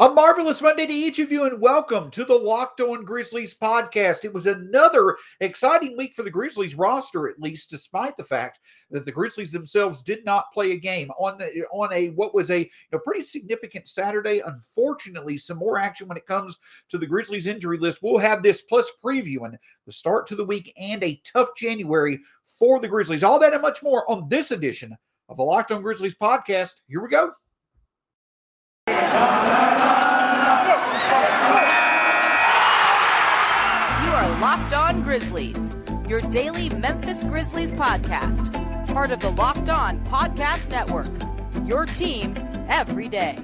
A marvelous Monday to each of you, and welcome to the Locked On Grizzlies podcast. It was another exciting week for the Grizzlies roster, at least, despite the fact that the Grizzlies themselves did not play a game on on a what was a, a pretty significant Saturday. Unfortunately, some more action when it comes to the Grizzlies injury list. We'll have this plus previewing the start to the week and a tough January for the Grizzlies. All that and much more on this edition of the Locked On Grizzlies podcast. Here we go. Locked On Grizzlies, your daily Memphis Grizzlies podcast, part of the Locked On Podcast Network. Your team every day.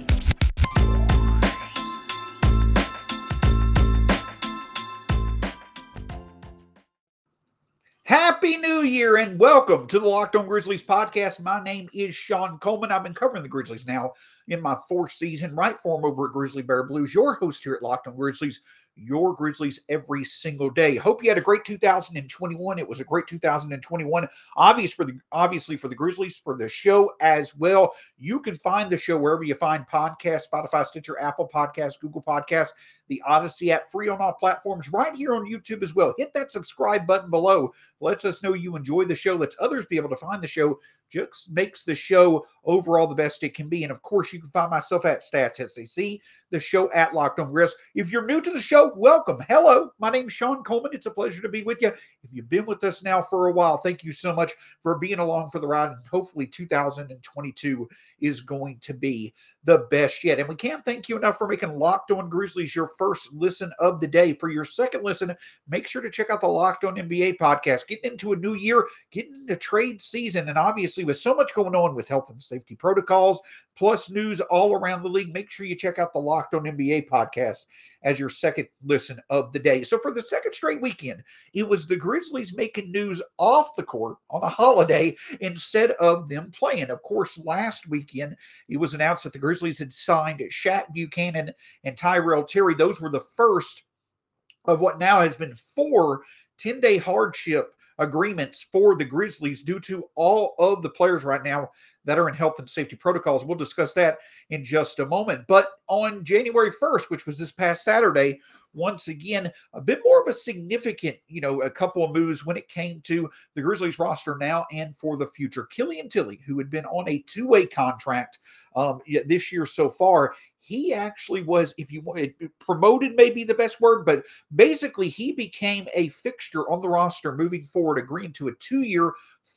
Happy New Year and welcome to the Locked On Grizzlies podcast. My name is Shawn Coleman. I've been covering the Grizzlies now in my fourth season, right form over at Grizzly Bear Blues, your host here at Locked On Grizzlies your Grizzlies every single day. Hope you had a great 2021. It was a great 2021. Obvious for the obviously for the Grizzlies for the show as well. You can find the show wherever you find podcasts, Spotify, Stitcher, Apple Podcasts, Google Podcasts, the Odyssey app, free on all platforms, right here on YouTube as well. Hit that subscribe button below. Lets us know you enjoy the show. Lets others be able to find the show. Just makes the show overall the best it can be. And of course, you can find myself at Stats SAC, the show at Locked On Grizz. If you're new to the show, welcome. Hello, my name's Shawn Coleman. It's a pleasure to be with you. If you've been with us now for a while, thank you so much for being along for the ride. And hopefully, 2022 is going to be the best yet. And we can't thank you enough for making Locked On Grizzlies your first listen of the day. For your second listen, make sure to check out the Locked On NBA podcast. Getting into a new year, getting into trade season, and obviously with so much going on with health and safety protocols, plus news all around the league, make sure you check out the Locked On NBA podcast as your second listen of the day. So for the second straight weekend, it was the Grizzlies making news off the court on a holiday instead of them playing. Of course, last weekend it was announced that the Grizzlies had signed Shaq Buchanan and Tyrell Terry. Those were the first of what now has been four 10 day hardship agreements for the Grizzlies due to all of the players right now that are in health and safety protocols. We'll discuss that in just a moment. But on January 1st, which was this past Saturday, once again, a bit more of a significant, you know, a couple of moves when it came to the Grizzlies roster now and for the future. Killian Tillie, who had been on a two way contract um, this year so far, he actually was, if you want, promoted may be the best word, but basically he became a fixture on the roster moving forward, agreeing to a two year,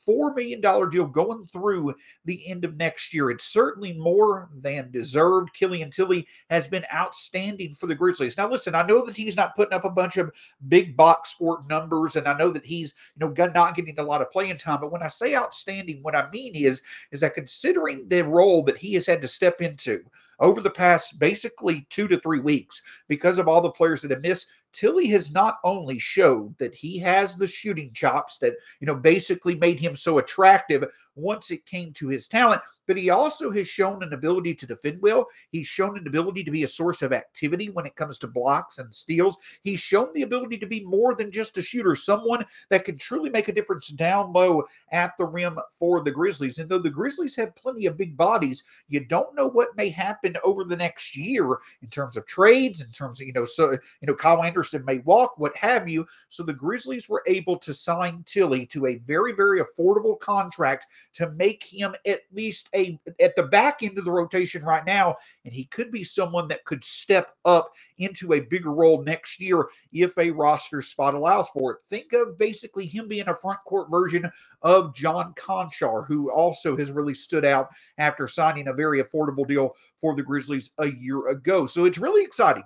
$4 million deal going through the end of next year. It's certainly more than deserved. Killian Tillie has been outstanding for the Grizzlies. Now, listen, I know that he's not putting up a bunch of big box score numbers, and I know that he's, you know, not getting a lot of playing time. But when I say outstanding, what I mean is, is that considering the role that he has had to step into over the past basically two to three weeks because of all the players that have missed, Tillie has not only showed that he has the shooting chops that, you know, basically made him so attractive once it came to his talent, but he also has shown an ability to defend well. He's shown an ability to be a source of activity when it comes to blocks and steals. He's shown the ability to be more than just a shooter, someone that can truly make a difference down low at the rim for the Grizzlies. And though the Grizzlies have plenty of big bodies, you don't know what may happen over the next year in terms of trades, in terms of, you know, so, you know, Kyle Anderson may walk, what have you. So the Grizzlies were able to sign Tillie to a very, very affordable contract to make him at least a at the back end of the rotation right now. And he could be someone that could step up into a bigger role next year if a roster spot allows for it. Think of basically him being a front court version of John Konchar, who also has really stood out after signing a very affordable deal for the Grizzlies a year ago. So it's really exciting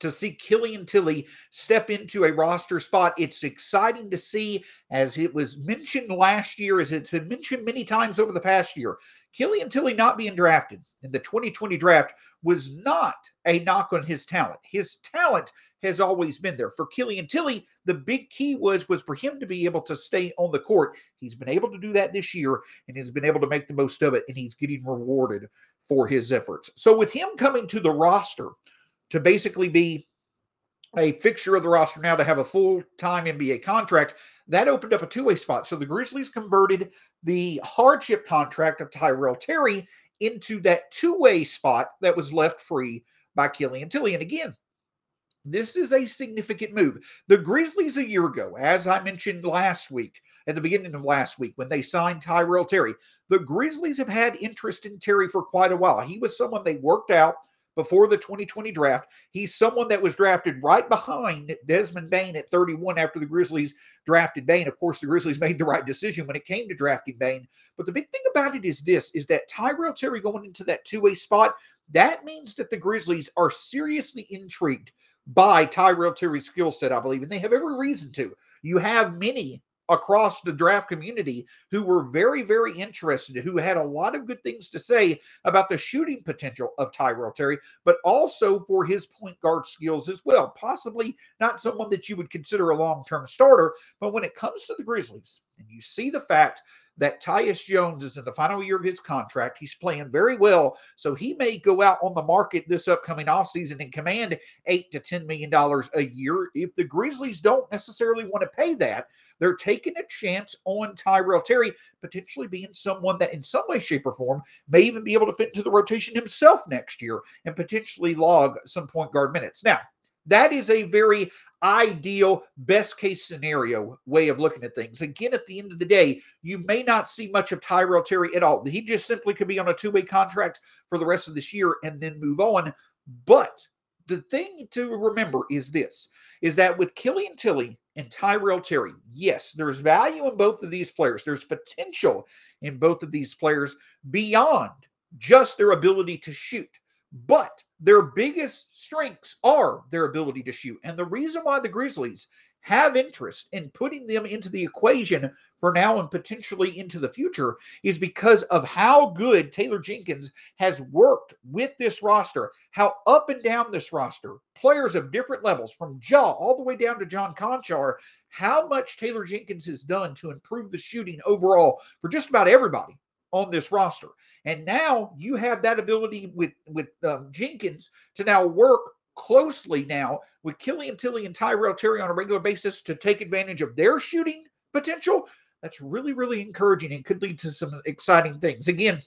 to see Killian Tillie step into a roster spot. It's exciting to see, as it was mentioned last year, as it's been mentioned many times over the past year. Killian Tillie not being drafted in the 2020 draft was not a knock on his talent. His talent has always been there. For Killian Tillie, the big key was was for him to be able to stay on the court. He's been able to do that this year and he's been able to make the most of it and he's getting rewarded for his efforts. So with him coming to the roster, to basically be a fixture of the roster now to have a full time NBA contract, that opened up a two way spot. So the Grizzlies converted the hardship contract of Tyrell Terry into that two way spot that was left free by Killian Tillie. And again, this is a significant move. The Grizzlies a year ago, as I mentioned last week, at the beginning of last week, when they signed Tyrell Terry, the Grizzlies have had interest in Terry for quite a while. He was someone they worked out before the 2020 draft. He's someone that was drafted right behind Desmond Bane at 31 after the Grizzlies drafted Bane. Of course, the Grizzlies made the right decision when it came to drafting Bane. But the big thing about it is this is that Tyrell Terry going into that two-way spot, that means that the Grizzlies are seriously intrigued by Tyrell Terry's skill set, I believe, and they have every reason to. You have many across the draft community who were very, very interested, who had a lot of good things to say about the shooting potential of Tyrell Terry, but also for his point guard skills as well. Possibly not someone that you would consider a long term starter, but when it comes to the Grizzlies, and you see the fact that Tyus Jones is in the final year of his contract. He's playing very well. So he may go out on the market this upcoming offseason and command eight to $10 million a year. If the Grizzlies don't necessarily want to pay that, they're taking a chance on Tyrell Terry, potentially being someone that in some way, shape, or form may even be able to fit into the rotation himself next year and potentially log some point guard minutes. Now, that is a very ideal, best case scenario way of looking at things. Again, at the end of the day, you may not see much of Tyrell Terry at all. He just simply could be on a two way contract for the rest of this year and then move on. But the thing to remember is this is that with Killian Tillie and Tyrell Terry, yes, there's value in both of these players. There's potential in both of these players beyond just their ability to shoot. But their biggest strengths are their ability to shoot. And the reason why the Grizzlies have interest in putting them into the equation for now and potentially into the future is because of how good Taylor Jenkins has worked with this roster, how up and down this roster, players of different levels, from Ja all the way down to John Konchar, how much Taylor Jenkins has done to improve the shooting overall for just about everybody on this roster. And now you have that ability with with um, Jenkins to now work closely now with Killian Tillie and Tyrell Terry on a regular basis to take advantage of their shooting potential. That's really, really encouraging and could lead to some exciting things. Again,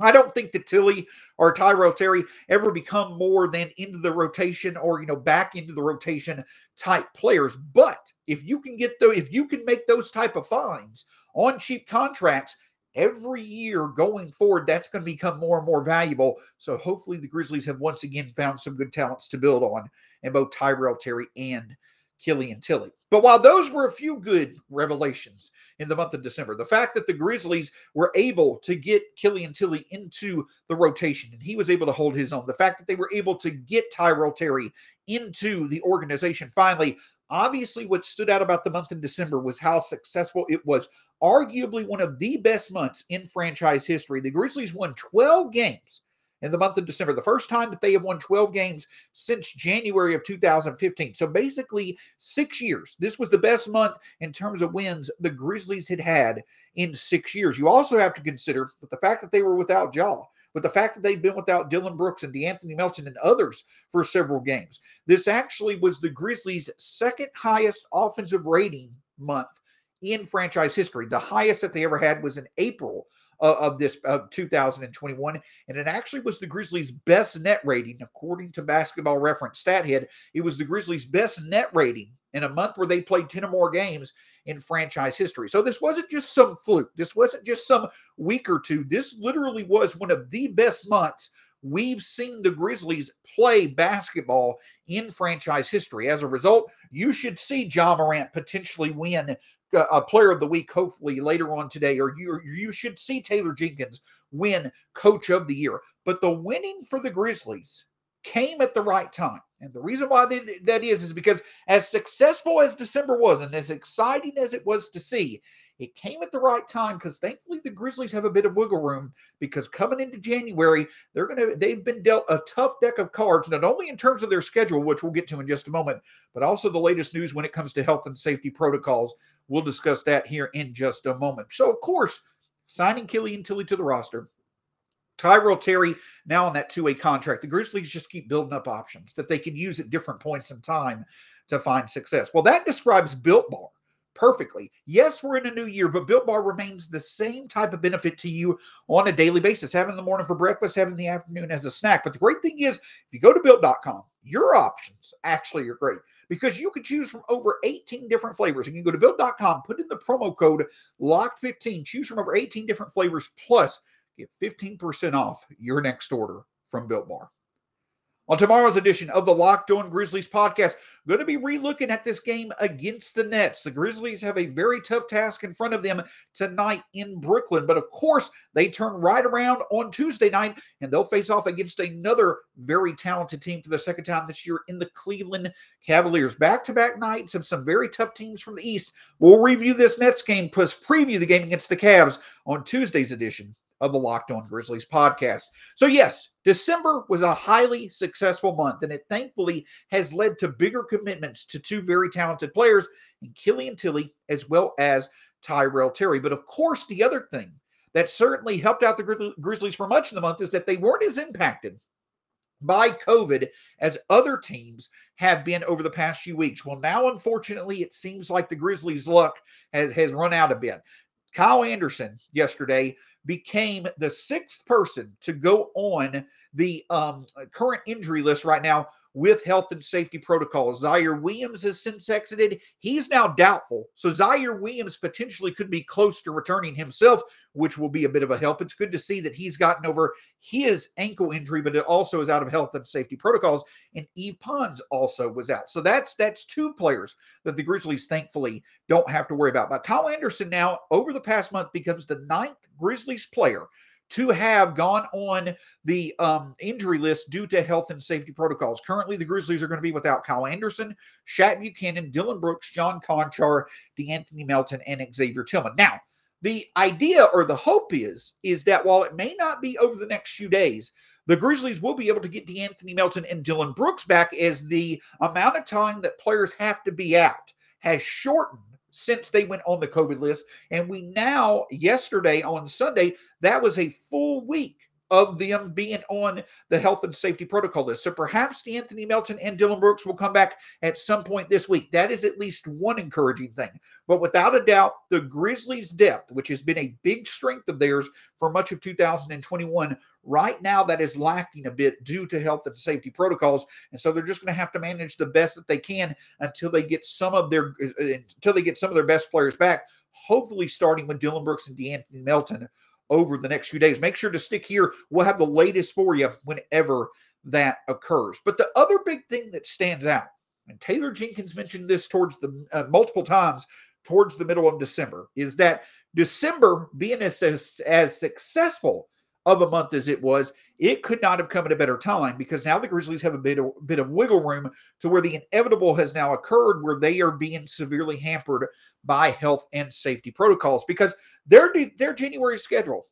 I don't think that Tillie or Tyrell Terry ever become more than into the rotation or you know back into the rotation type players. But if you can get though, if you can make those type of finds on cheap contracts, every year going forward, that's going to become more and more valuable. So hopefully the Grizzlies have once again found some good talents to build on in both Tyrell Terry and Killian Tillie. But while those were a few good revelations in the month of December, the fact that the Grizzlies were able to get Killian Tillie into the rotation and he was able to hold his own, the fact that they were able to get Tyrell Terry into the organization finally, obviously what stood out about the month in December was how successful it was arguably one of the best months in franchise history. The Grizzlies won 12 games in the month of December, the first time that they have won 12 games since January of 2015. So basically, six years. This was the best month in terms of wins the Grizzlies had had in six years. You also have to consider the fact that they were without Ja. With the fact that they've been without Dillon Brooks and De'Anthony Melton and others for several games, this actually was the Grizzlies' second highest offensive rating month in franchise history. The highest that they ever had was in April uh, of this of 2021, and it actually was the Grizzlies' best net rating according to Basketball Reference StatHead. It was the Grizzlies' best net rating in a month where they played 10 or more games in franchise history. So this wasn't just some fluke. This wasn't just some week or two. This literally was one of the best months we've seen the Grizzlies play basketball in franchise history. As a result, you should see Ja Morant potentially win uh, a player of the week, hopefully later on today, or you, you should see Taylor Jenkins win coach of the year. But the winning for the Grizzlies came at the right time. And the reason why that is, is because as successful as December was and as exciting as it was to see, it came at the right time because thankfully the Grizzlies have a bit of wiggle room because coming into January, they're to, they've been dealt a tough deck of cards, not only in terms of their schedule, which we'll get to in just a moment, but also the latest news when it comes to health and safety protocols. We'll discuss that here in just a moment. So, of course, signing Killian Tillie to the roster, Tyrell Terry now on that two way contract. The Grizzlies just keep building up options that they can use at different points in time to find success. Well, that describes Built Bar perfectly. Yes, we're in a new year, but Built Bar remains the same type of benefit to you on a daily basis. Having in the morning for breakfast, having in the afternoon as a snack. But the great thing is, if you go to built.com, your options actually are great because you can choose from over 18 different flavors. You can go to built.com, put in the promo code LOCKED15, choose from over 18 different flavors, plus get 15% off your next order from Built Bar. On tomorrow's edition of the Locked On Grizzlies podcast, I'm going to be relooking at this game against the Nets. The Grizzlies have a very tough task in front of them tonight in Brooklyn, but of course, they turn right around on Tuesday night and they'll face off against another very talented team for the second time this year in the Cleveland Cavaliers. Back to back nights of some very tough teams from the East. We'll review this Nets game, plus preview the game against the Cavs on Tuesday's edition of the Locked On Grizzlies podcast. So, yes, December was a highly successful month, and it thankfully has led to bigger commitments to two very talented players in Killian Tillie as well as Tyrell Terry. But of course, the other thing that certainly helped out the Grizzlies for much of the month is that they weren't as impacted by COVID as other teams have been over the past few weeks. Well, now, unfortunately, it seems like the Grizzlies' luck has, has run out a bit. Kyle Anderson yesterday became the sixth person to go on the um, current injury list right now with health and safety protocols. Ziaire Williams has since exited. He's now doubtful. So Ziaire Williams potentially could be close to returning himself, which will be a bit of a help. It's good to see that he's gotten over his ankle injury, but it also is out of health and safety protocols. And Yves Pons also was out. So that's that's two players that the Grizzlies thankfully don't have to worry about. But Kyle Anderson now, over the past month, becomes the ninth Grizzlies player to have gone on the um, injury list due to health and safety protocols. Currently, the Grizzlies are going to be without Kyle Anderson, Shaq Buchanan, Dillon Brooks, John Konchar, De'Anthony Melton, and Xavier Tillman. Now, the idea or the hope is is that while it may not be over the next few days, the Grizzlies will be able to get De'Anthony Melton and Dillon Brooks back as the amount of time that players have to be out has shortened since they went on the COVID list. And we now, yesterday on Sunday, that was a full week of them being on the health and safety protocol list. So perhaps Anthony Melton and Dillon Brooks will come back at some point this week. That is at least one encouraging thing. But without a doubt, the Grizzlies' depth, which has been a big strength of theirs for much of 2021, right now that is lacking a bit due to health and safety protocols. And so they're just going to have to manage the best that they can until they get some of their uh, until they get some of their best players back. Hopefully, starting with Dillon Brooks and De'Anthony Melton over the next few days. Make sure to stick here. We'll have the latest for you whenever that occurs. But the other big thing that stands out, and Taylor Jenkins mentioned this towards the uh, multiple times towards the middle of December, is that December being as, as, as successful of a month as it was, it could not have come at a better time because now the Grizzlies have a bit of, bit of wiggle room to where the inevitable has now occurred where they are being severely hampered by health and safety protocols because their their January schedule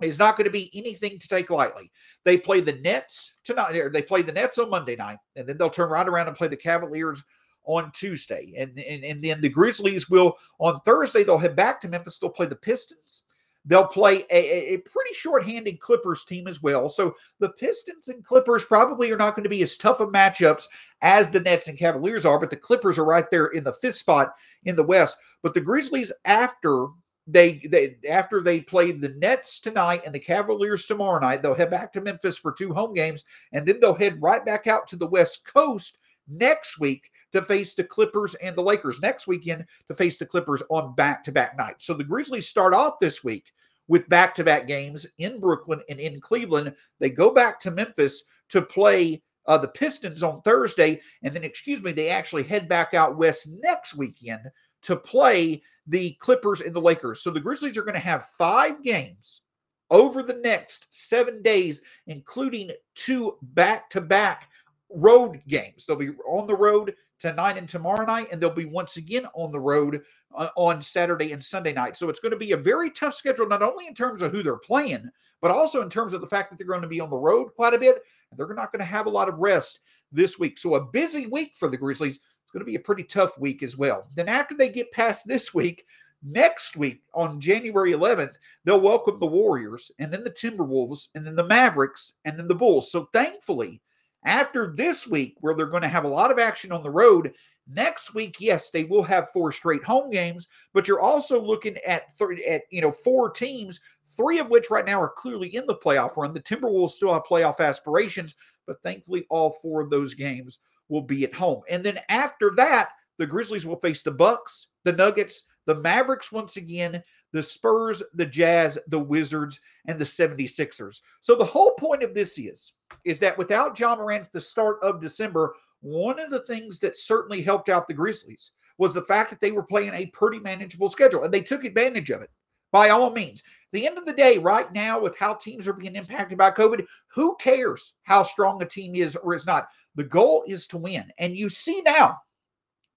is not going to be anything to take lightly. They play the Nets tonight, they play the Nets on Monday night, and then they'll turn right around and play the Cavaliers on Tuesday. And, and, and then the Grizzlies will, on Thursday, they'll head back to Memphis. They'll play the Pistons. They'll play a, a pretty short-handed Clippers team as well. So the Pistons and Clippers probably are not going to be as tough of matchups as the Nets and Cavaliers are, but the Clippers are right there in the fifth spot in the West. But the Grizzlies, after they they after they play the Nets tonight and the Cavaliers tomorrow night, they'll head back to Memphis for two home games, and then they'll head right back out to the West Coast next week to face the Clippers and the Lakers next weekend to face the Clippers on back to back nights. So the Grizzlies start off this week with back to back games in Brooklyn and in Cleveland. They go back to Memphis to play uh, the Pistons on Thursday. And then, excuse me, they actually head back out west next weekend to play the Clippers and the Lakers. So the Grizzlies are going to have five games over the next seven days, including two back to back road games. They'll be on the road tonight and tomorrow night, and they'll be once again on the road uh, on Saturday and Sunday night. So it's going to be a very tough schedule, not only in terms of who they're playing, but also in terms of the fact that they're going to be on the road quite a bit, and they're not going to have a lot of rest this week. So a busy week for the Grizzlies. It's going to be a pretty tough week as well. Then after they get past this week, next week on January 11th, they'll welcome the Warriors and then the Timberwolves and then the Mavericks and then the Bulls. So thankfully, After this week, where they're going to have a lot of action on the road, next week, yes, they will have four straight home games, but you're also looking at three, at you know four teams, three of which right now are clearly in the playoff run. The Timberwolves still have playoff aspirations, but thankfully, all four of those games will be at home. And then after that, the Grizzlies will face the Bucks, the Nuggets, the Mavericks once again, the Spurs, the Jazz, the Wizards, and the 76ers. So the whole point of this is, is that without Ja Morant at the start of December, one of the things that certainly helped out the Grizzlies was the fact that they were playing a pretty manageable schedule and they took advantage of it by all means. the end of the day, right now, with how teams are being impacted by COVID, who cares how strong a team is or is not? The goal is to win. And you see now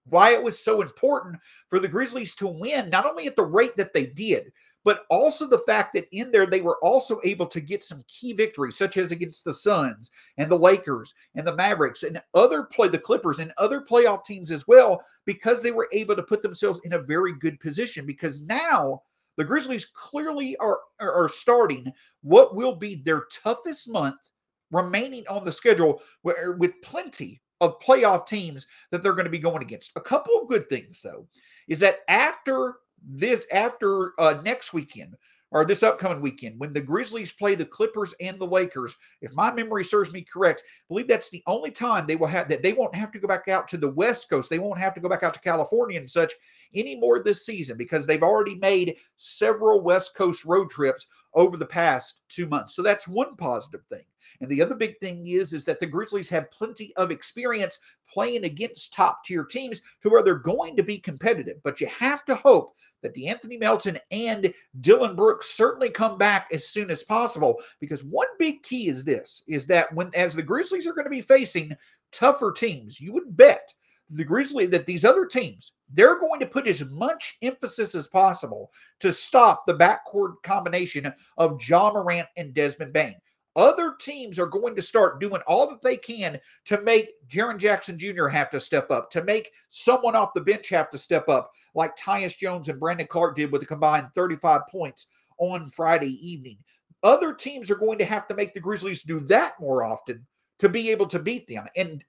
why it was so important for the Grizzlies to win, not only at the rate that they did, but also the fact that in there they were also able to get some key victories, such as against the Suns and the Lakers and the Mavericks and other play the Clippers and other playoff teams as well, because they were able to put themselves in a very good position. Because now the Grizzlies clearly are are starting what will be their toughest month remaining on the schedule with plenty of playoff teams that they're going to be going against. A couple of good things though is that after this after uh, next weekend or this upcoming weekend when the Grizzlies play the Clippers and the Lakers, if my memory serves me correct, I believe that's the only time they will have that they won't have to go back out to the West Coast. They won't have to go back out to California and such anymore this season because they've already made several West Coast road trips over the past two months. So that's one positive thing. And the other big thing is, is that the Grizzlies have plenty of experience playing against top tier teams to where they're going to be competitive. But you have to hope that De'Anthony Melton and Dillon Brooks certainly come back as soon as possible. Because one big key is this is that when as the Grizzlies are going to be facing tougher teams, you would bet the Grizzly that these other teams they're going to put as much emphasis as possible to stop the backcourt combination of Ja Morant and Desmond Bane. Other teams are going to start doing all that they can to make Jaren Jackson Jr. have to step up, to make someone off the bench have to step up, like Tyus Jones and Brandon Clarke did with a combined 35 points on Friday evening. Other teams are going to have to make the Grizzlies do that more often to be able to beat them. And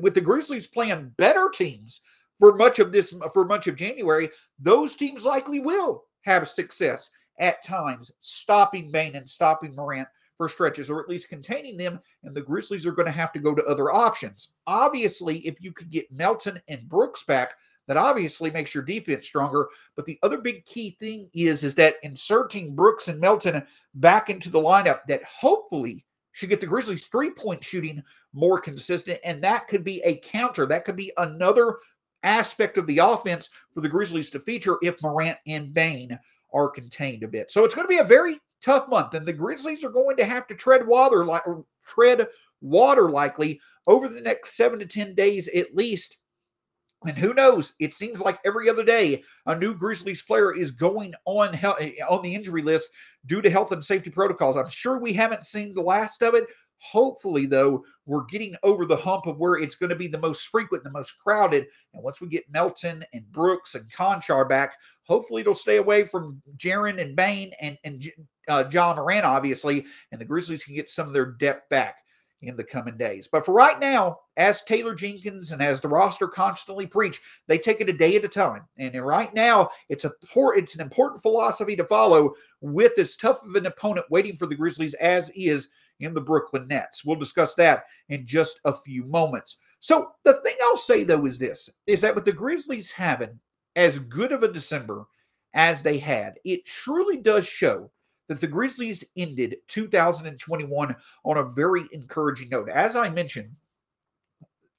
with the Grizzlies playing better teams for much of this, for much of January, those teams likely will have success at times stopping Bane and stopping Morant for stretches or at least containing them. And the Grizzlies are going to have to go to other options. Obviously, if you could get Melton and Brooks back, that obviously makes your defense stronger. But the other big key thing is, is that inserting Brooks and Melton back into the lineup that hopefully should get the Grizzlies three point shooting more consistent. And that could be a counter. That could be another aspect of the offense for the Grizzlies to feature if Morant and Bane are contained a bit. So it's going to be a very tough month, and the Grizzlies are going to have to tread water tread water likely over the next seven to ten days at least. And who knows? It seems like every other day a new Grizzlies player is going on on the injury list due to health and safety protocols. I'm sure we haven't seen the last of it, Hopefully, though, we're getting over the hump of where it's going to be the most frequent, the most crowded. And once we get Melton and Brooks and Konchar back, hopefully it'll stay away from Jaren and Bane and, and uh, Ja Morant, obviously, and the Grizzlies can get some of their depth back in the coming days. But for right now, as Taylor Jenkins and as the roster constantly preach, they take it a day at a time. And right now, it's a poor, it's an important philosophy to follow with as tough of an opponent waiting for the Grizzlies as is in the Brooklyn Nets. We'll discuss that in just a few moments. So the thing I'll say though is this is that with the Grizzlies having as good of a December as they had, it truly does show that the Grizzlies ended 2021 on a very encouraging note. As I mentioned,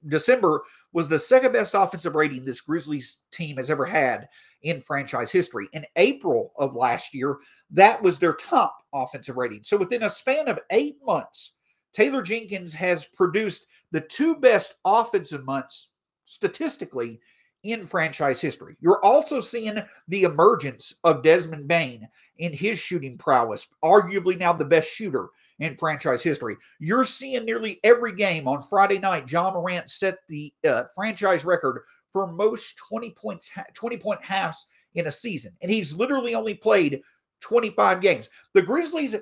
December was the second best offensive rating this Grizzlies team has ever had in franchise history. In April of last year, that was their top offensive rating. So within a span of eight months, Taylor Jenkins has produced the two best offensive months statistically in franchise history. You're also seeing the emergence of Desmond Bane in his shooting prowess, arguably now the best shooter in franchise history. You're seeing nearly every game on Friday night. Ja Morant set the uh, franchise record for most 20 points 20 point halves in a season and he's literally only played 25 games the grizzlies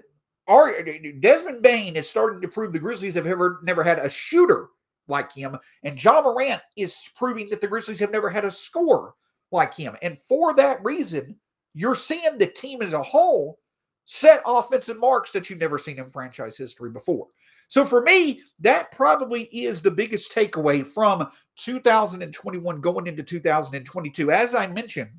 are Desmond Bane is starting to prove the Grizzlies have ever never had a shooter like him, and Ja Morant is proving that the Grizzlies have never had a scorer like him. And for that reason, you're seeing the team as a whole set offensive marks that you've never seen in franchise history before. So for me, that probably is the biggest takeaway from 2021 going into 2022. As I mentioned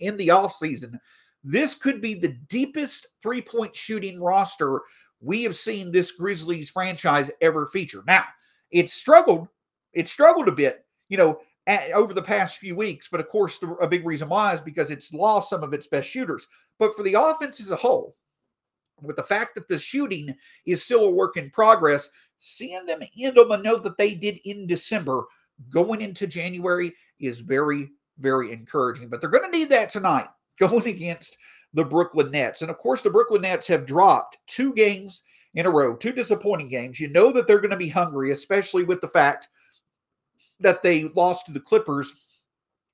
in the offseason, this could be the deepest three point shooting roster we have seen this Grizzlies franchise ever feature. Now, it struggled, it struggled a bit, you know, at, over the past few weeks. But of course, the, a big reason why is because it's lost some of its best shooters. But for the offense as a whole, with the fact that the shooting is still a work in progress, seeing them end on the note that they did in December going into January is very, very encouraging. But they're going to need that tonight going against the Brooklyn Nets. And of course, the Brooklyn Nets have dropped two games in a row, two disappointing games. You know that they're going to be hungry, especially with the fact that they lost to the Clippers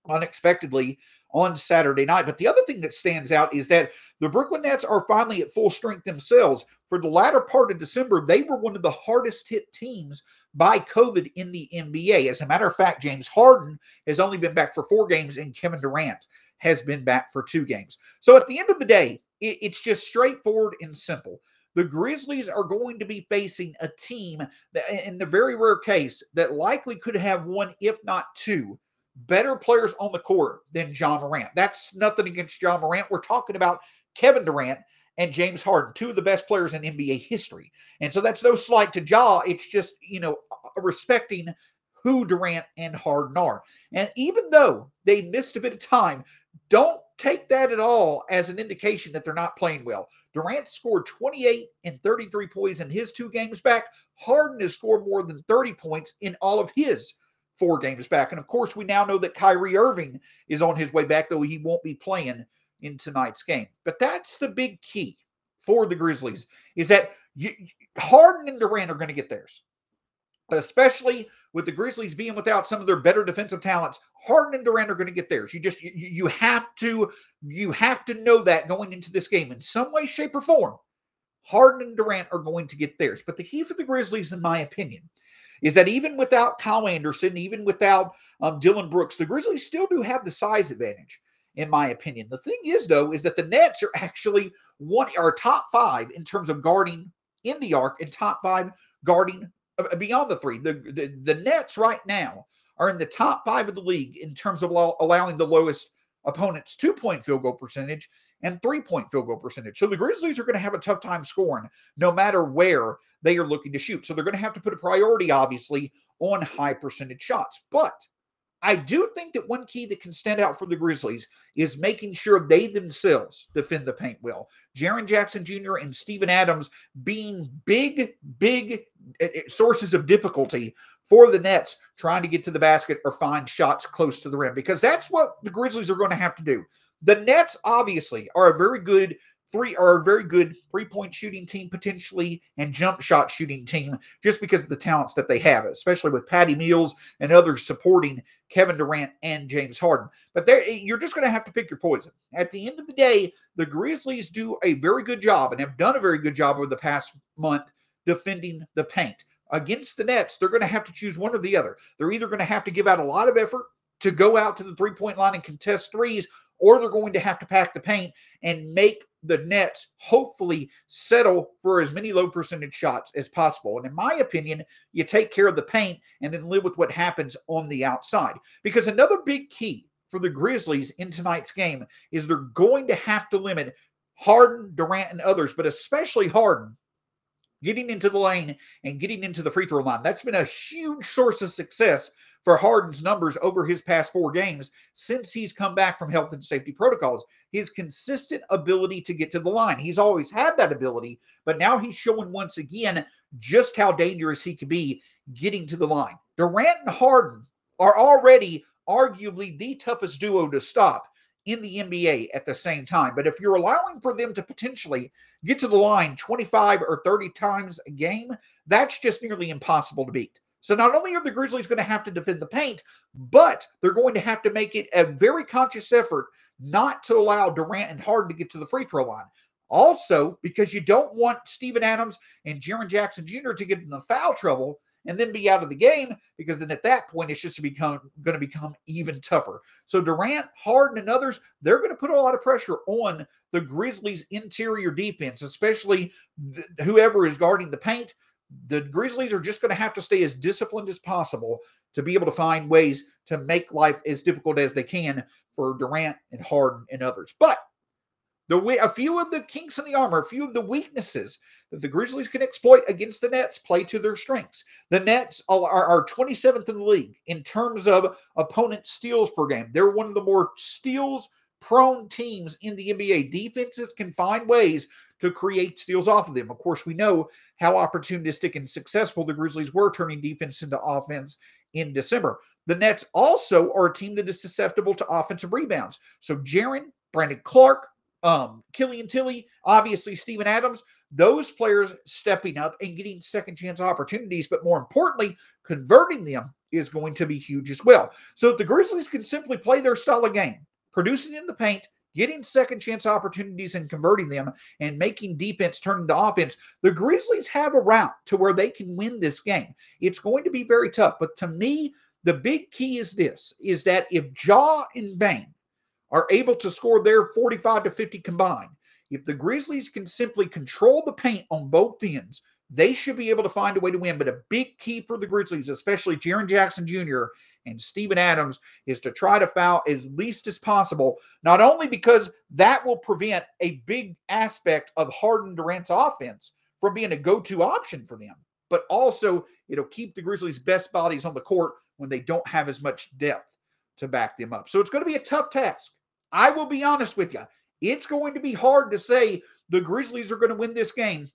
unexpectedly on Saturday night. But the other thing that stands out is that the Brooklyn Nets are finally at full strength themselves. For the latter part of December, they were one of the hardest hit teams by COVID in the NBA. As a matter of fact, James Harden has only been back for four games, and Kevin Durant has been back for two games. So at the end of the day, it's just straightforward and simple. The Grizzlies are going to be facing a team that, in the very rare case, that likely could have one, if not two, better players on the court than Ja Morant. That's nothing against Ja Morant. We're talking about Kevin Durant and James Harden, two of the best players in NBA history. And so that's no slight to Ja. It's just, you know, respecting who Durant and Harden are. And even though they missed a bit of time, don't take that at all as an indication that they're not playing well. Durant scored 28 and 33 points in his two games back. Harden has scored more than 30 points in all of his four games back. And of course, we now know that Kyrie Irving is on his way back, though he won't be playing in tonight's game. But that's the big key for the Grizzlies is that you, Harden and Durant are going to get theirs, especially with the Grizzlies being without some of their better defensive talents. Harden and Durant are going to get theirs. You just you, you have to you have to know that going into this game in some way, shape, or form. Harden and Durant are going to get theirs. But the key for the Grizzlies, in my opinion, is that even without Kyle Anderson, even without um, Dillon Brooks, the Grizzlies still do have the size advantage, in my opinion. The thing is, though, is that the Nets are actually one are top five in terms of guarding in the arc and top five guarding Uh, uh, beyond the three. The, the, the Nets right now are in the top five of the league in terms of allow, allowing the lowest opponents two point field goal percentage and three point field goal percentage. So the Grizzlies are going to have a tough time scoring no matter where they are looking to shoot. So they're going to have to put a priority, obviously, on high percentage shots. But I do think that one key that can stand out for the Grizzlies is making sure they themselves defend the paint well. Jaren Jackson Jr. and Steven Adams being big, big eh, eh, sources of difficulty for the Nets trying to get to the basket or find shots close to the rim because that's what the Grizzlies are going to have to do. The Nets obviously are a very good three are a very good three point shooting team potentially and jump shot shooting team just because of the talents that they have, especially with Patty Mills and others supporting Kevin Durant and James Harden. But eh, you're just going to have to pick your poison. At the end of the day, the Grizzlies do a very good job and have done a very good job over the past month defending the paint. Against the Nets, they're going to have to choose one or the other. They're either going to have to give out a lot of effort to go out to the three point line and contest threes, or they're going to have to pack the paint and make the Nets hopefully settle for as many low percentage shots as possible. And in my opinion, you take care of the paint and then live with what happens on the outside. Because another big key for the Grizzlies in tonight's game is they're going to have to limit Harden, Durant, and others, but especially Harden getting into the lane and getting into the free throw line. That's been a huge source of success for Harden's numbers over his past four games since he's come back from health and safety protocols. His consistent ability to get to the line. He's always had that ability, but now he's showing once again just how dangerous he could be getting to the line. Durant and Harden are already arguably the toughest duo to stop in the NBA at the same time. But if you're allowing for them to potentially get to the line 25 or 30 times a game, that's just nearly impossible to beat. So not only are the Grizzlies going to have to defend the paint, but they're going to have to make it a very conscious effort not to allow Durant and Harden to get to the free throw line. Also, because you don't want Steven Adams and Jaren Jackson Jr. to get in the foul trouble and then be out of the game because then at that point it's just to become going to become even tougher. So Durant, Harden, and others, they're going to put a lot of pressure on the Grizzlies' interior defense, especially whoever is guarding the paint. The Grizzlies are just going to have to stay as disciplined as possible to be able to find ways to make life as difficult as they can for Durant and Harden and others. But the way a few of the kinks in the armor, a few of the weaknesses that the Grizzlies can exploit against the Nets play to their strengths. The Nets are, are 27th in the league in terms of opponent steals per game. They're one of the more steals prone teams in the NBA. Defenses can find ways to create steals off of them. Of course, we know how opportunistic and successful the Grizzlies were turning defense into offense in December. The Nets also are a team that is susceptible to offensive rebounds. So Jaren, Brandon Clarke, um, Killian Tillie, obviously Steven Adams, those players stepping up and getting second chance opportunities, but more importantly, converting them is going to be huge as well. So if the Grizzlies can simply play their style of game, producing in the paint, getting second chance opportunities and converting them and making defense turn into offense, the Grizzlies have a route to where they can win this game. It's going to be very tough, but to me, the big key is this is that if Ja and Bane are able to score their 45 to 50 combined, if the Grizzlies can simply control the paint on both ends, they should be able to find a way to win. But a big key for the Grizzlies, especially Jaren Jackson Jr. and Steven Adams, is to try to foul as least as possible, not only because that will prevent a big aspect of Harden Durant's offense from being a go to option for them, but also it'll keep the Grizzlies' best bodies on the court when they don't have as much depth to back them up. So it's going to be a tough task. I will be honest with you. It's going to be hard to say the Grizzlies are going to win this game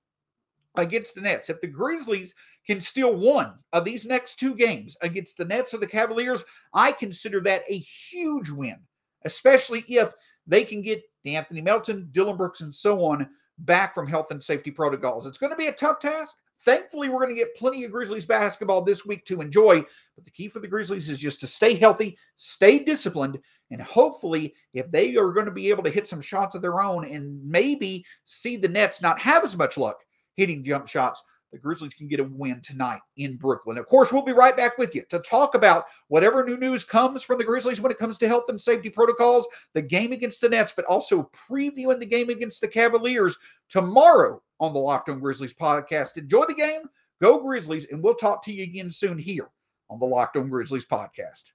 against the Nets. If the Grizzlies can steal one of these next two games against the Nets or the Cavaliers, I consider that a huge win, especially if they can get Anthony Melton, Dillon Brooks, and so on back from health and safety protocols. It's going to be a tough task. Thankfully, we're going to get plenty of Grizzlies basketball this week to enjoy. But the key for the Grizzlies is just to stay healthy, stay disciplined, and hopefully, if they are going to be able to hit some shots of their own and maybe see the Nets not have as much luck hitting jump shots, the Grizzlies can get a win tonight in Brooklyn. Of course, we'll be right back with you to talk about whatever new news comes from the Grizzlies when it comes to health and safety protocols, the game against the Nets, but also previewing the game against the Cavaliers tomorrow on the Locked On Grizzlies podcast. Enjoy the game, go Grizzlies, and we'll talk to you again soon here on the Locked On Grizzlies podcast.